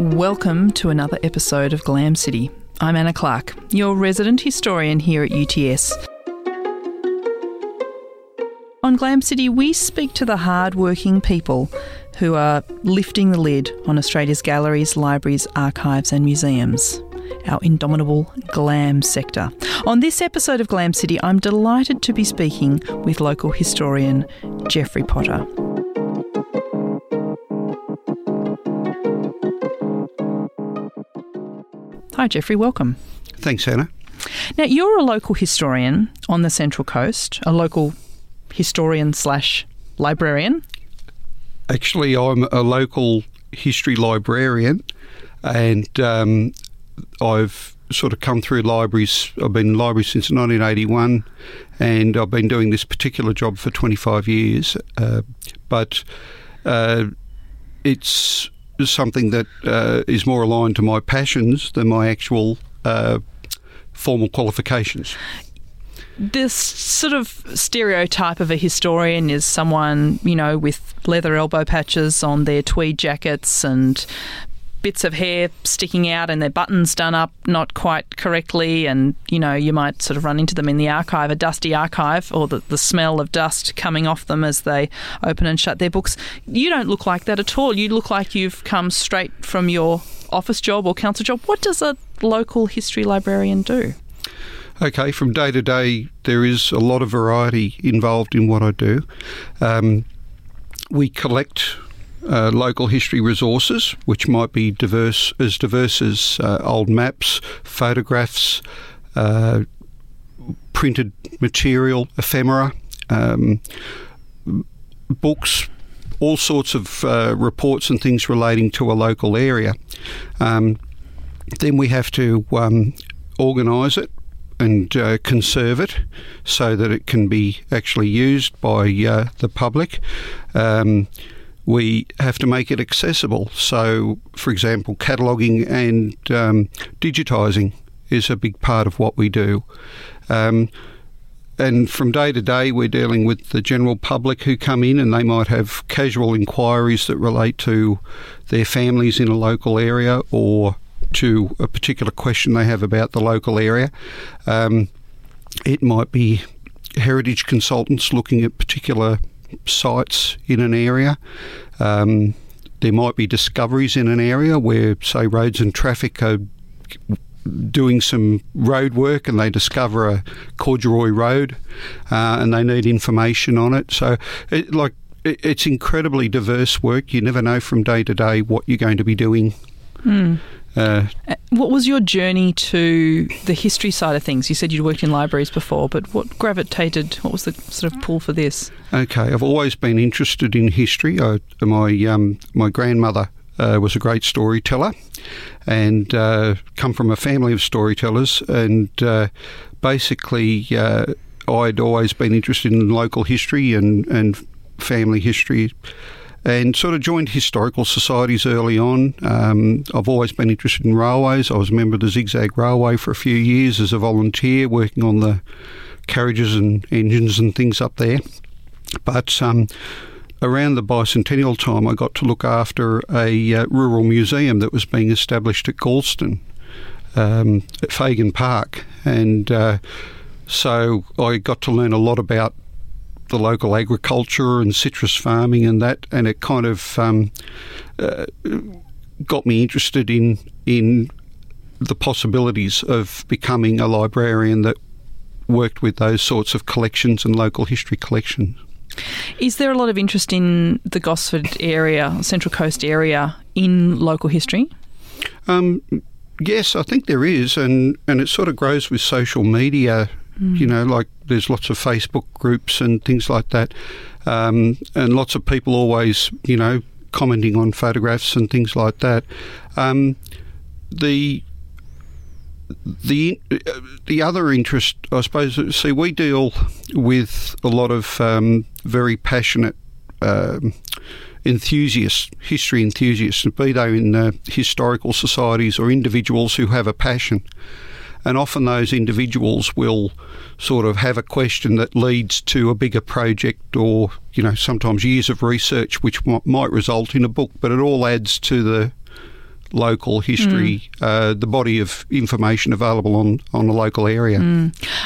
Welcome to another episode of Glam City. I'm Anna Clark, your resident historian here at UTS. On Glam City, we speak to the hard-working people who are lifting the lid on Australia's galleries, libraries, archives, and museums. Our indomitable glam sector. On this episode of Glam City, I'm delighted to be speaking with local historian Geoffrey Potter. Hi, Geoffrey. welcome. Thanks, Anna. Now, you're a local historian on the Central Coast, a local historian slash librarian. Actually, I'm a local history librarian, and um, I've sort of come through libraries. I've been in libraries since 1981, and I've been doing this particular job for 25 years. Uh, but uh, it's something that uh, is more aligned to my passions than my actual uh, formal qualifications. This sort of stereotype of a historian is someone, you know, with leather elbow patches on their tweed jackets and bits of hair sticking out and their buttons done up not quite correctly and you know you might sort of run into them in the archive a dusty archive or the, the smell of dust coming off them as they open and shut their books. You don't look like that at all. You look like you've come straight from your office job or council job. What does a local history librarian do? Okay, from day to day, there is a lot of variety involved in what I do. Um, we collect uh, local history resources, which might be diverse as diverse as uh, old maps, photographs, uh, printed material, ephemera, um, books, all sorts of uh, reports and things relating to a local area. Um, then we have to um, organise it and uh, conserve it so that it can be actually used by uh, the public. Um, we have to make it accessible. So, for example, cataloguing and um, digitising is a big part of what we do. Um, and from day to day, we're dealing with the general public who come in and they might have casual inquiries that relate to their families in a local area or to a particular question they have about the local area. Um, it might be heritage consultants looking at particular sites in an area. Um, there might be discoveries in an area where, say, roads and traffic are doing some road work and they discover a corduroy road uh, and they need information on it. So, it, like, it, it's incredibly diverse work. You never know from day to day what you're going to be doing. Mm. Uh, what was your journey to the history side of things? You said you'd worked in libraries before, but what gravitated? What was the sort of pull for this? Okay, I've always been interested in history. I, my um, my grandmother uh, was a great storyteller, and uh, come from a family of storytellers. And uh, basically, uh, I'd always been interested in local history and and family history and sort of joined historical societies early on. Um, I've always been interested in railways. I was a member of the Zigzag Railway for a few years as a volunteer, working on the carriages and engines and things up there. But um, around the bicentennial time, I got to look after a uh, rural museum that was being established at Galston, um, at Fagan Park, and uh, so I got to learn a lot about the local agriculture and citrus farming and that, and it kind of um, uh, got me interested in in the possibilities of becoming a librarian that worked with those sorts of collections and local history collections. Is there a lot of interest in the Gosford area, Central Coast area, in local history? Um, yes, I think there is, and, and it sort of grows with social media Mm. You know, like there's lots of Facebook groups and things like that, um, and lots of people always, you know, commenting on photographs and things like that. Um, the the the other interest, I suppose, see, we deal with a lot of um, very passionate um, enthusiasts, history enthusiasts, be they in uh, historical societies or individuals who have a passion. And often those individuals will sort of have a question that leads to a bigger project or, you know, sometimes years of research which might result in a book, but it all adds to the local history, uh, the body of information available on, on a local area.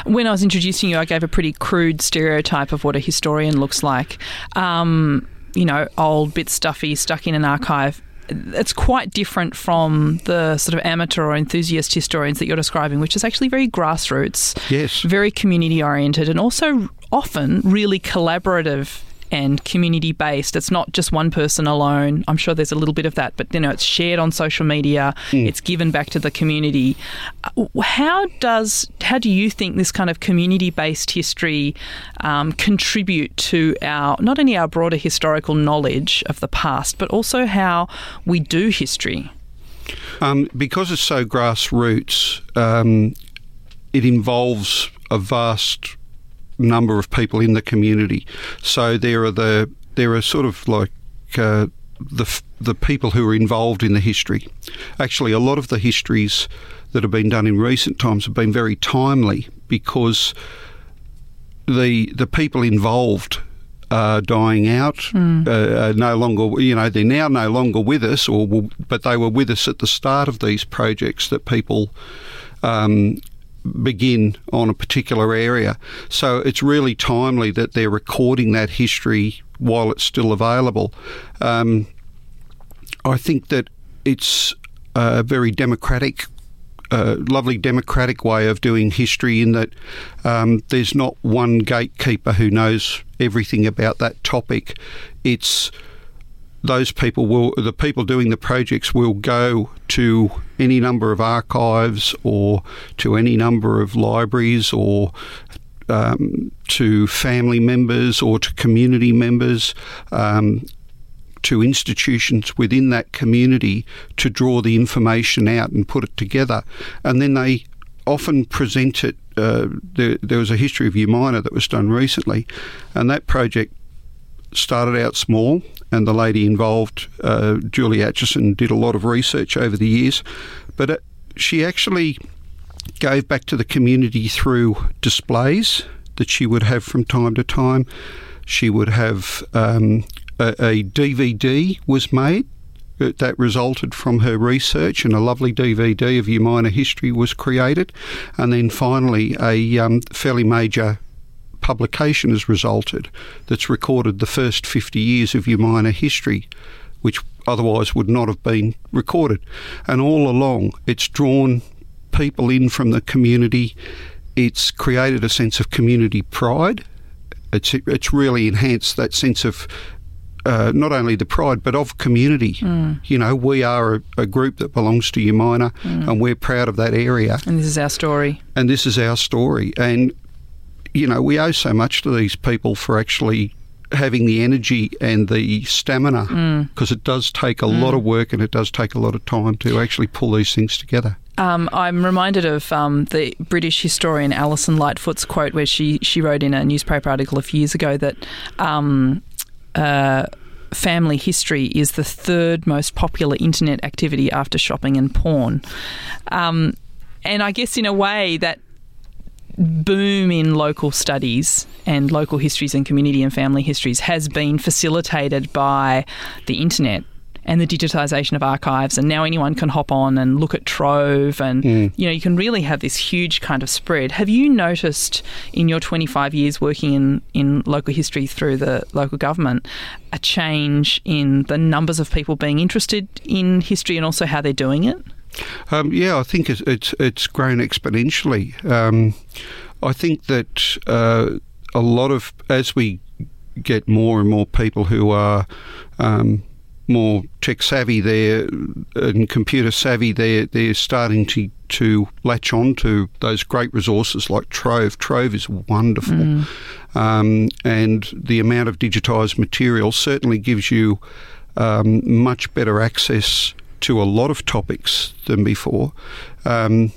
When I was introducing you, I gave a pretty crude stereotype of what a historian looks like. Um, you know, old, bit stuffy, stuck in an archive. It's quite different from the sort of amateur or enthusiast historians that you're describing, which is actually very grassroots, Yes. very community oriented, and also often really collaborative and community based. It's not just one person alone. I'm sure there's a little bit of that, but you know, it's shared on social media. It's given back to the community. Uh, How does how do you think this kind of community based history um, contribute to our not only our broader historical knowledge of the past, but also how we do history? Um, because it's so grassroots, um, it involves a vast number of people in the community. So there are the there are sort of like uh, the the people who are involved in the history. Actually, a lot of the histories that have been done in recent times have been very timely because the the people involved are dying out, uh, no longer, you know, they're now no longer with us, or will, but they were with us at the start of these projects that people um, begin on a particular area. So it's really timely that they're recording that history while it's still available. Um, I think that it's a very democratic lovely democratic way of doing history in that um, there's not one gatekeeper who knows everything about that topic. It's those people will, the people doing the projects will go to any number of archives or to any number of libraries or um, to family members or to community members. Um, to institutions within that community to draw the information out and put it together. And then they often present it. Uh, there, there was a history of Umina that was done recently, and that project started out small. And the lady involved, uh, Julie Atchison, did a lot of research over the years, but it, she actually gave back to the community through displays that she would have from time to time. She would have um, a, a DVD was made that resulted from her research, and a lovely DVD of Umina history was created. And then finally, a um, fairly major publication has resulted that's recorded the first 50 years of Umina history, which otherwise would not have been recorded. And all along, it's drawn people in from the community. It's created a sense of community pride. It's it's really enhanced that sense of uh, not only the pride but of community. You know, we are a, a group that belongs to Umina, and we're proud of that area. And this is our story. And this is our story. And you know, we owe so much to these people for actually having the energy and the stamina because it does take a lot of work and it does take a lot of time to actually pull these things together. Um, I'm reminded of um, the British historian Alison Lightfoot's quote, where she she wrote in a newspaper article a few years ago that. Um, uh, family history is the third most popular internet activity after shopping and porn. Um, and I guess, in a way, that boom in local studies and local histories and community and family histories has been facilitated by the internet and the digitisation of archives and now anyone can hop on and look at Trove and hmm. you know you can really have this huge kind of spread. Have you noticed in your 25 years working in in local history through the local government a change in the numbers of people being interested in history and also how they're doing it? Um, yeah, I think it's it's, it's grown exponentially. Um, I think that uh, a lot of as we get more and more people who are um, more tech savvy there and computer savvy, they're they're starting to to latch on to those great resources like Trove. Trove is wonderful, um, and the amount of digitised material certainly gives you um, much better access to a lot of topics than before. Um,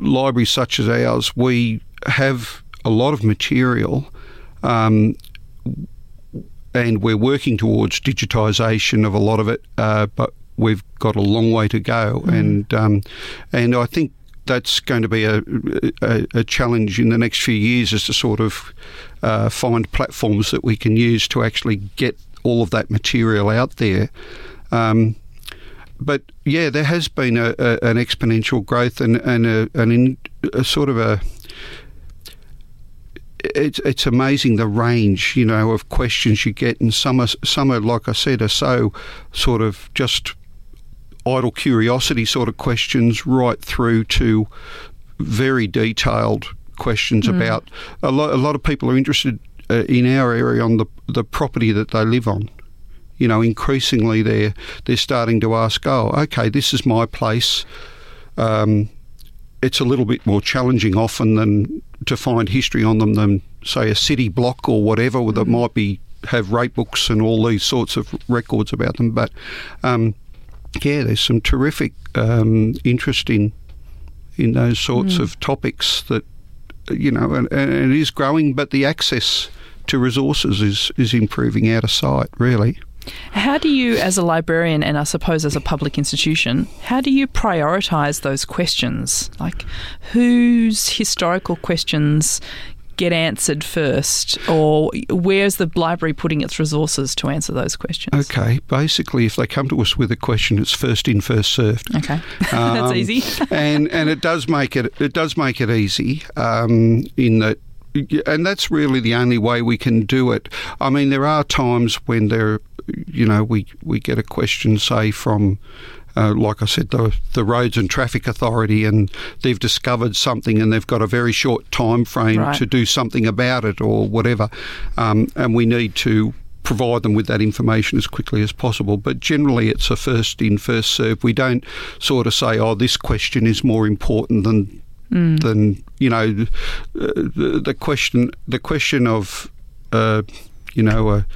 libraries such as ours, we have a lot of material. Um, and we're working towards digitisation of a lot of it, uh, but we've got a long way to go, and um, and I think that's going to be a, a, a challenge in the next few years, is to sort of uh, find platforms that we can use to actually get all of that material out there. Um, but yeah, there has been a, a, an exponential growth and and a, an in, a sort of a it's it's amazing the range you know of questions you get, and some are some are like I said are so sort of just idle curiosity sort of questions right through to very detailed questions mm. about a lot. A lot of people are interested uh, in our area on the the property that they live on. You know, increasingly they're they're starting to ask, oh, okay, this is my place. Um, it's a little bit more challenging often than to find history on them than say a city block or whatever mm-hmm. that might be have rate books and all these sorts of records about them. But um, yeah, there's some terrific um, interest in in those sorts mm. of topics that you know, and, and it is growing, but the access to resources is is improving out of sight, really. How do you, as a librarian and I suppose as a public institution, how do you prioritise those questions? Like, whose historical questions get answered first, or where's the library putting its resources to answer those questions? Okay, basically, if they come to us with a question, it's first in, first served. Okay, um, that's easy. and and it does make it it does make it easy um, in that and that's really the only way we can do it. I mean, there are times when there, you know, we we get a question, say from. Uh, like I said, the the Roads and Traffic Authority, and they've discovered something, and they've got a very short time frame right. to do something about it, or whatever, um, and we need to provide them with that information as quickly as possible. But generally, it's a first in, first serve. We don't sort of say, "Oh, this question is more important than mm. than you know the, the, question the question of uh, you know a,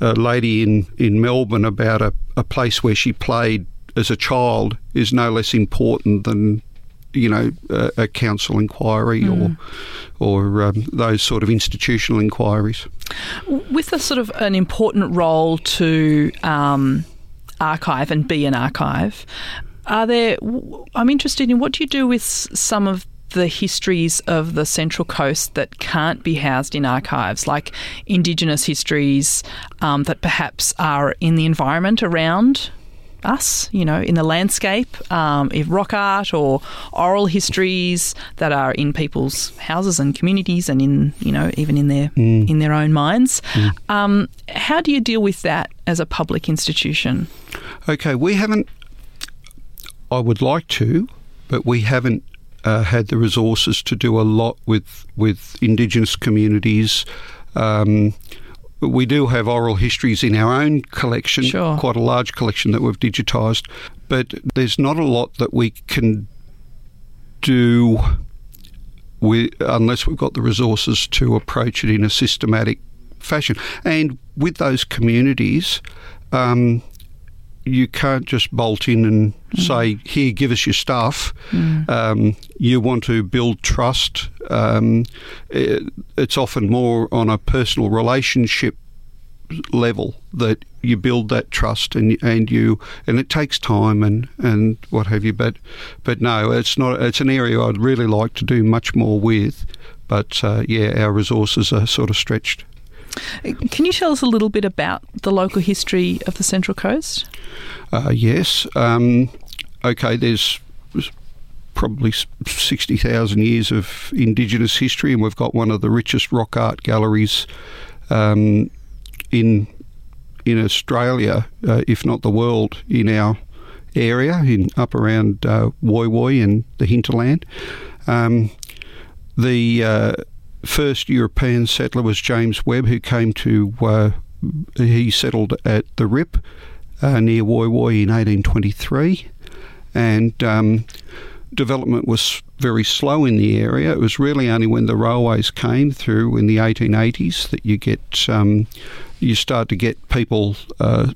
a, lady in, in Melbourne about a, a place where she played as a child is no less important than you know a, a council inquiry mm. or or um, those sort of institutional inquiries. With a sort of an important role to um, archive and be an archive, are there? I'm interested in what do you do with some of the histories of the Central Coast that can't be housed in archives, like Indigenous histories um, that perhaps are in the environment around us, you know, in the landscape, um, if rock art or oral histories that are in people's houses and communities, and in you know even in their mm. in their own minds. Mm. Um, how do you deal with that as a public institution? Okay, we haven't. I would like to, but we haven't uh, had the resources to do a lot with with Indigenous communities. Um, we do have oral histories in our own collection, sure. quite a large collection that we've digitised, but there's not a lot that we can do with, unless we've got the resources to approach it in a systematic fashion. And with those communities, um, you can't just bolt in and mm. say, "Here, give us your stuff." Mm. Um, you want to build trust. Um, it, it's often more on a personal relationship level that you build that trust and and you and it takes time and and what have you but but no it's not it's an area I'd really like to do much more with but uh, yeah our resources are sort of stretched can you tell us a little bit about the local history of the Central Coast? Uh, yes. Um, okay, there's probably 60,000 years of Indigenous history, and we've got one of the richest rock art galleries um, in in Australia, uh, if not the world, in our area, in up around uh, Woy Woy and the hinterland. Um, the uh, first European settler was James Webb, who came to, uh, he settled at the Rip uh, near Woy Woy in 1823. And um, development was very slow in the area. It was really only when the railways came through in the 1880s that you get, um, you start to get people, uh,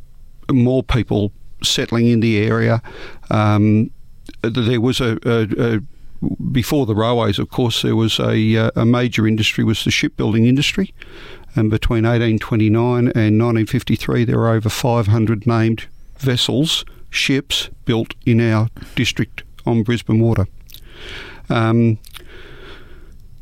more people settling in the area. Um, there was a, a, a before the railways, of course, there was a, uh, a major industry was the shipbuilding industry, and between 1829 and 1953, there were over 500 named vessels, ships built in our district on Brisbane Water. Um,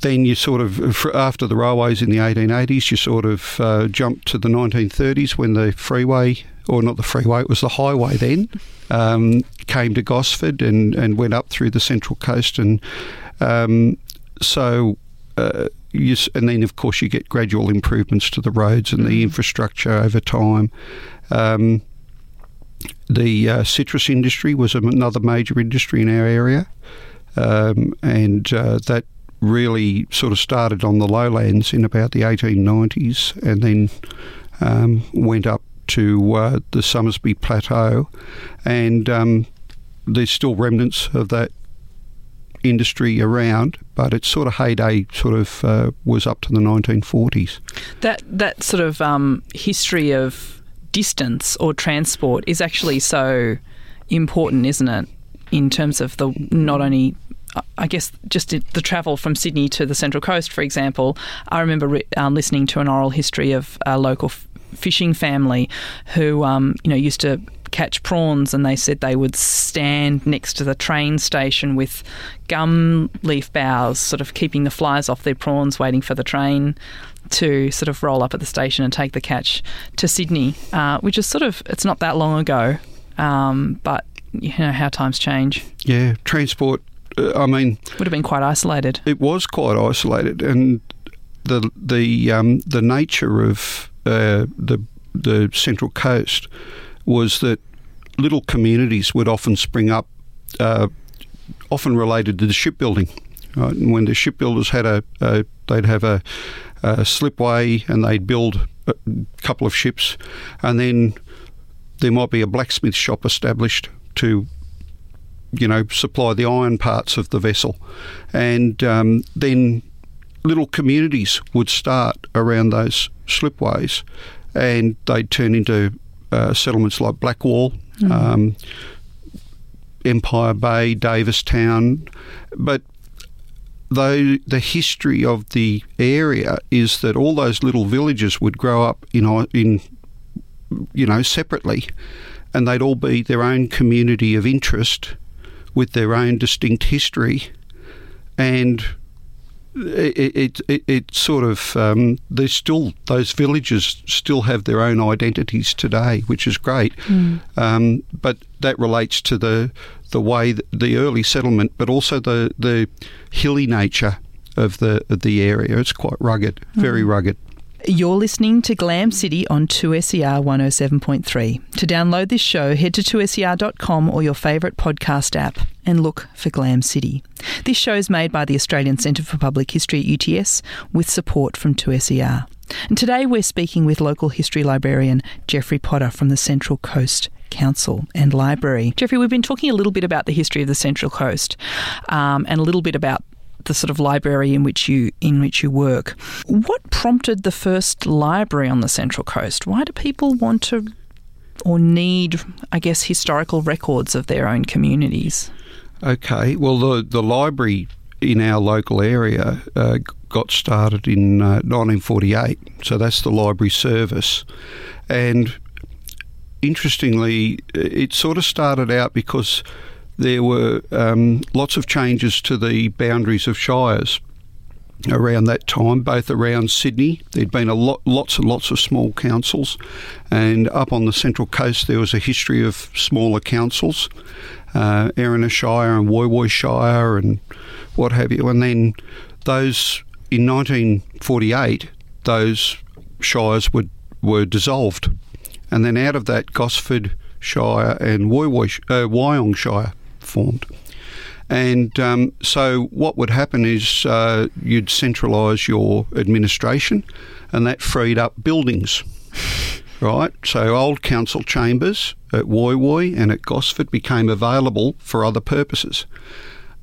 then you sort of, after the railways in the 1880s, you sort of uh, jumped to the 1930s when the freeway, or not the freeway, it was the highway then, um, came to Gosford and, and went up through the Central Coast. And um, so, uh, you, and then of course you get gradual improvements to the roads and the infrastructure over time. Um, the uh, citrus industry was another major industry in our area, um, and uh, that really sort of started on the lowlands in about the 1890s and then um, went up to uh, the Somersby Plateau. And um, there's still remnants of that industry around, but its sort of heyday sort of uh, was up to the 1940s. That that sort of um, history of distance or transport is actually so important, isn't it? In terms of the not only I guess just the travel from Sydney to the Central Coast, for example, I remember re- um, listening to an oral history of a local f- fishing family who, um, you know, used to catch prawns, and they said they would stand next to the train station with gum leaf boughs, sort of keeping the flies off their prawns, waiting for the train to sort of roll up at the station and take the catch to Sydney, uh, which is sort of it's not that long ago, um, but you know how times change. Yeah, transport I mean, would have been quite isolated. It was quite isolated, and the the um, the nature of uh, the the Central Coast was that little communities would often spring up, uh, often related to the shipbuilding. Right? And when the shipbuilders had a, a they'd have a, a slipway and they'd build a couple of ships, and then there might be a blacksmith shop established to you know, supply the iron parts of the vessel. And um, then little communities would start around those slipways and they'd turn into uh, settlements like Blackwall, mm. um, Empire Bay, Davistown. But though the history of the area is that all those little villages would grow up in, in you know, separately and they'd all be their own community of interest with their own distinct history, and it it, it, it sort of um, there's still those villages still have their own identities today, which is great. Mm. Um, but that relates to the the way the early settlement, but also the the hilly nature of the of the area. It's quite rugged, very mm. rugged. You're listening to Glam City on 2SER 107.3. To download this show, head to 2SER.com or your favourite podcast app and look for Glam City. This show is made by the Australian Centre for Public History at UTS with support from 2SER. And today we're speaking with local history librarian Geoffrey Potter from the Central Coast Council and Library. Geoffrey, we've been talking a little bit about the history of the Central Coast um, and a little bit about the sort of library in which you in which you work. What prompted the first library on the Central Coast? Why do people want to or need, I guess, historical records of their own communities? Okay, well, the the library in our local area uh, got started in uh, 1948, so that's the library service, and interestingly, it sort of started out because there were um, lots of changes to the boundaries of shires around that time, both around Sydney. There'd been a lot, lots and lots of small councils, and up on the Central Coast there was a history of smaller councils, uh, Erina Shire and Woy Woy Shire and what have you. And then those in 1948, those shires were were dissolved, and then out of that, Gosford Shire and Woy Woy, uh, Wyong Shire formed. And um, so, what would happen is uh, you'd centralise your administration, and that freed up buildings, right? So, old council chambers at Woy Woy and at Gosford became available for other purposes.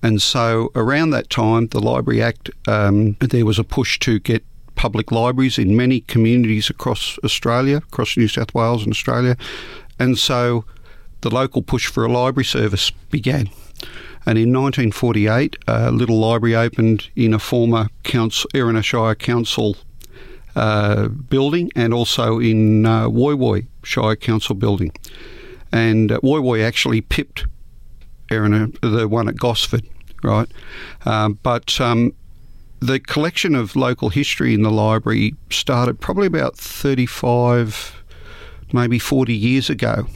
And so, around that time, the Library Act, um, there was a push to get public libraries in many communities across Australia, across New South Wales and Australia. And so, the local push for a library service began. And in 1948, a little library opened in a former council, Erina Shire Council uh, building and also in uh, Woy Woy Shire Council building. And uh, Woy Woy actually pipped Erina, the one at Gosford, right? Um, but um, the collection of local history in the library started probably about 35, maybe 40 years ago.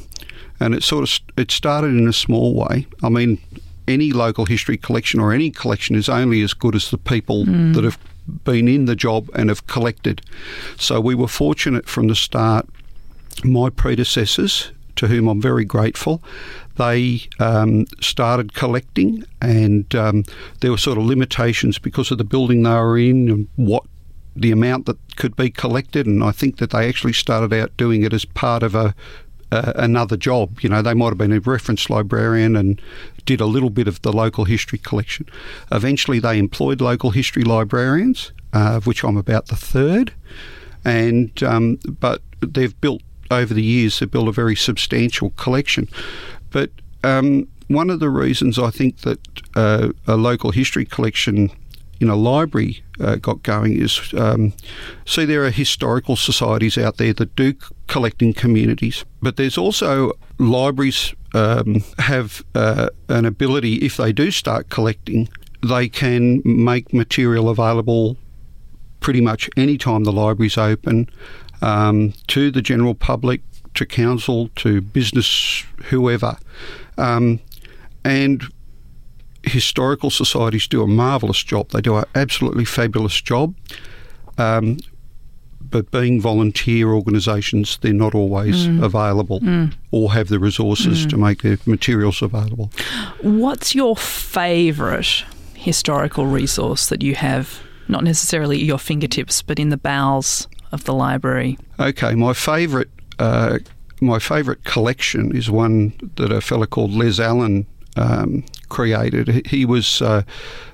And it sort of it started in a small way. I mean, any local history collection or any collection is only as good as the people mm. that have been in the job and have collected. So we were fortunate from the start. My predecessors, to whom I'm very grateful, they um, started collecting, and um, there were sort of limitations because of the building they were in and what the amount that could be collected. And I think that they actually started out doing it as part of a uh, another job. You know, they might have been a reference librarian and did a little bit of the local history collection. Eventually, they employed local history librarians, uh, of which I'm about the third. And um, but they've built over the years, they've built a very substantial collection. But um, one of the reasons I think that uh, a local history collection in a library uh, got going is um, see there are historical societies out there that do collect in communities, but there's also libraries um, have uh, an ability if they do start collecting, they can make material available pretty much any time the library's open um, to the general public, to council, to business, whoever. Um, and historical societies do a marvellous job. They do an absolutely fabulous job. Um, but being volunteer organisations, they're not always mm. available mm. or have the resources mm. to make their materials available. What's your favourite historical resource that you have, not necessarily at your fingertips, but in the bowels of the library? Okay, my favourite. Uh, my favourite collection is one that a fellow called Les Allen um, created. He was uh,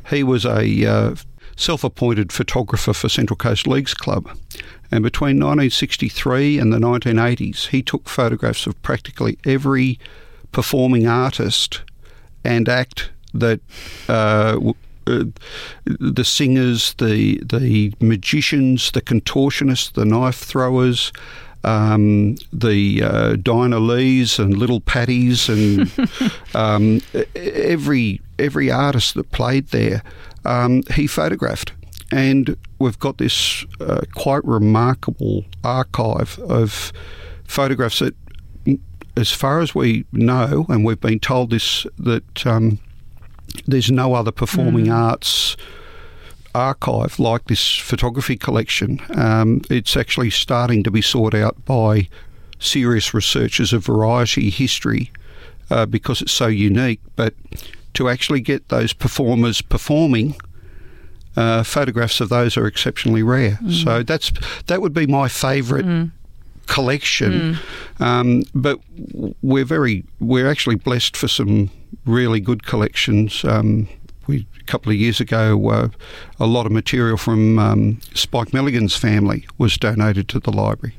he was a uh, self-appointed photographer for Central Coast Leagues Club, and between 1963 and the 1980s, he took photographs of practically every performing artist and act that. Uh, uh, the singers, the the magicians, the contortionists, the knife throwers, um, the uh, Dinah Lees and Little Patties and um, every every artist that played there, um, he photographed. And we've got this uh, quite remarkable archive of photographs that, as far as we know, and we've been told this, that um, there's no other performing mm. arts archive like this photography collection. Um, it's actually starting to be sought out by serious researchers of variety history uh, because it's so unique. But to actually get those performers performing, uh, photographs of those are exceptionally rare. Mm. So that's that would be my favourite. Mm. Collection, mm. Um, but we're very we're actually blessed for some really good collections. Um, we a couple of years ago, uh, a lot of material from um, Spike Milligan's family was donated to the library,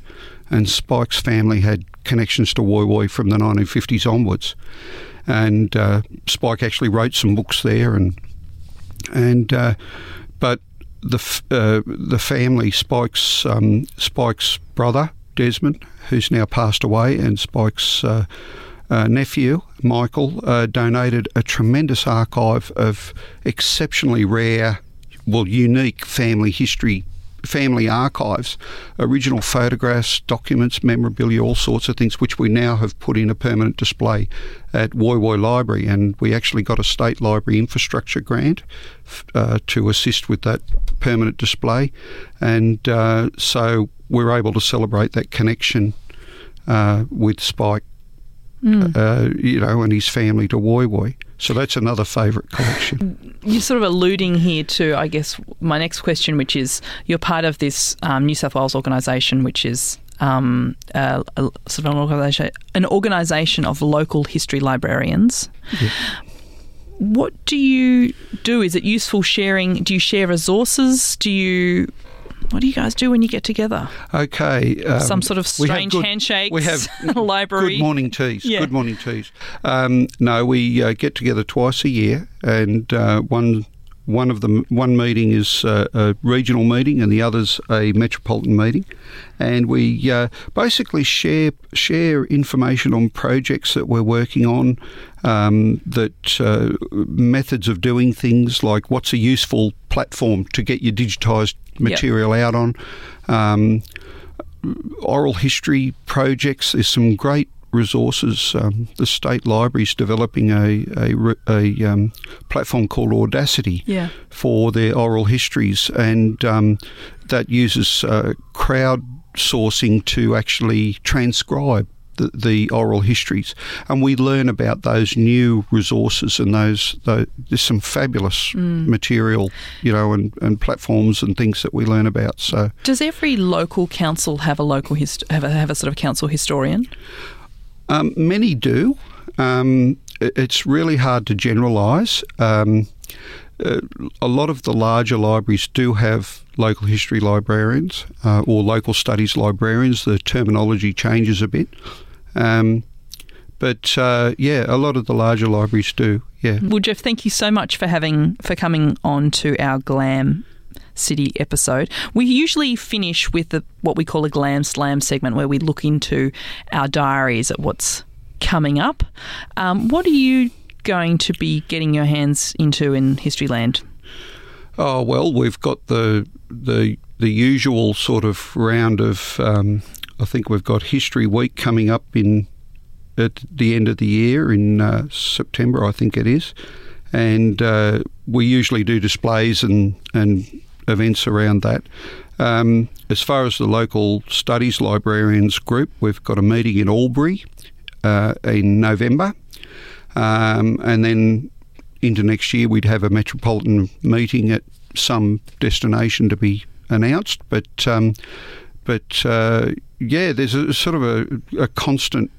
and Spike's family had connections to Woy Woy from the 1950s onwards, and uh, Spike actually wrote some books there, and and uh, but the uh, the family Spike's um, Spike's brother Desmond, who's now passed away, and Spike's uh, nephew, Michael, uh, donated a tremendous archive of exceptionally rare, well, unique family history, family archives, original photographs, documents, memorabilia, all sorts of things, which we now have put in a permanent display at Woy Woy Library. And we actually got a state library infrastructure grant uh, to assist with that permanent display. And uh, so we're able to celebrate that connection uh, with Spike Mm. Uh, you know, and his family to Woy Woy. So that's another favourite collection. You're sort of alluding here to, I guess, my next question, which is you're part of this um, New South Wales organisation, which is um, sort of an organisation, an organisation of local history librarians. Yeah. What do you do? Is it useful sharing? Do you share resources? Do you what do you guys do when you get together? Okay. Um, Some sort of strange we good, handshakes. We have library. Good morning teas. Yeah. Good morning teas. Um, no, we uh, get together twice a year, and uh, one one of them, one meeting is uh, a regional meeting, and the other's a metropolitan meeting, and we uh, basically share share information on projects that we're working on, um, that uh, methods of doing things, like what's a useful platform to get your digitised material yep. out on. Um, oral history projects. There's some great resources. Um, the state library is developing a a, a um, platform called Audacity yeah. for their oral histories, and um, that uses uh, crowdsourcing to actually transcribe the, the, oral histories, and we learn about those new resources and those, those there's some fabulous mm. material, you know, and, and platforms and things that we learn about. So, does every local council have a local hist- have a, have a sort of council historian? Um, many do. Um, it's really hard to generalise. Um, uh, a lot of the larger libraries do have local history librarians uh, or local studies librarians. The terminology changes a bit. Um, but uh, yeah, a lot of the larger libraries do. Yeah. Well, Geoff, thank you so much for having for coming on to our Glam City episode. We usually finish with the, what we call a Glam Slam segment, where we look into our diaries at what's coming up. Um, what are you going to be getting your hands into in Historyland? Oh well, we've got the the the usual sort of round of um, I think we've got History Week coming up in at the end of the year in uh, September, I think it is, and uh, we usually do displays and and events around that. Um, as far as the local studies librarians group, we've got a meeting in Albury uh, in November, um, and then into next year we'd have a metropolitan meeting at some destination to be announced. But um, but uh, yeah, there's a sort of a, a constant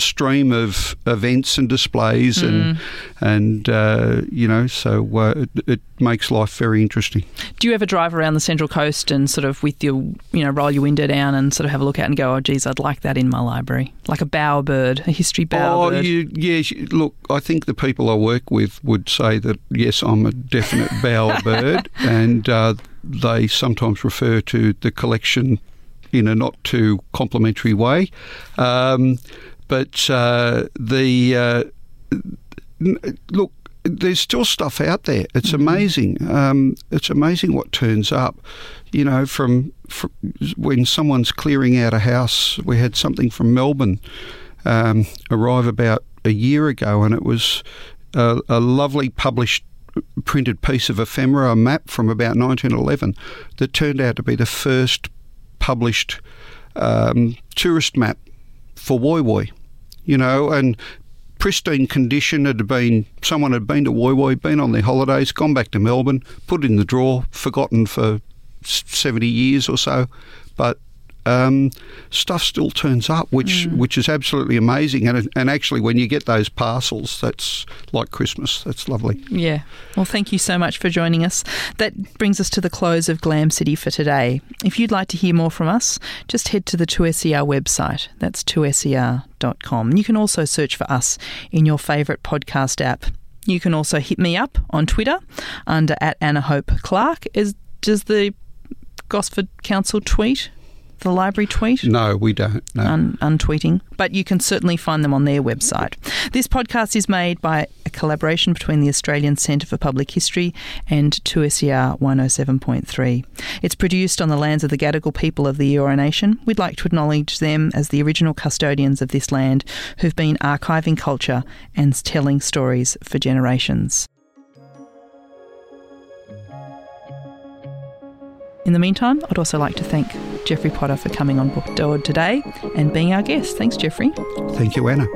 stream of events and displays mm. and and uh, you know so uh, it, it, makes life very interesting. Do you ever drive around the Central Coast and sort of with your you know roll your window down and sort of have a look out and go oh geez I'd like that in my library like a bowerbird a history bowerbird. Oh you, yeah look I think the people I work with would say that yes I'm a definite bowerbird and uh, they sometimes refer to the collection in a not too complimentary way. Um, but uh, the uh, look, there's still stuff out there. It's mm-hmm. amazing. Um, it's amazing what turns up. You know, from, from, when someone's clearing out a house, we had something from Melbourne um, arrive about a year ago, and it was a, a lovely published printed piece of ephemera, a map from about 1911 that turned out to be the first published um, tourist map for Woy Woy, you know, and pristine condition. It Had been someone had been to Woy Woy, been on their holidays, gone back to Melbourne, put in the drawer, forgotten for seventy years or so, but um, stuff still turns up, which mm. which is absolutely amazing. And and actually, when you get those parcels, that's like Christmas. That's lovely. Yeah. Well, thank you so much for joining us. That brings us to the close of Glam City for today. If you'd like to hear more from us, just head to the 2SER website. That's 2SER.com. You can also search for us in your favourite podcast app. You can also hit me up on Twitter under at Anna Hope Clark. Is does the Gosford Council tweet the library tweet? No, we don't. No. Un- untweeting. But you can certainly find them on their website. This podcast is made by a collaboration between the Australian Centre for Public History and 2SER 107.3. It's produced on the lands of the Gadigal people of the Eora Nation. We'd like to acknowledge them as the original custodians of this land who've been archiving culture and telling stories for generations. In the meantime, I'd also like to thank Geoffrey Potter for coming on Book board today and being our guest. Thanks, Geoffrey. Thank you, Anna.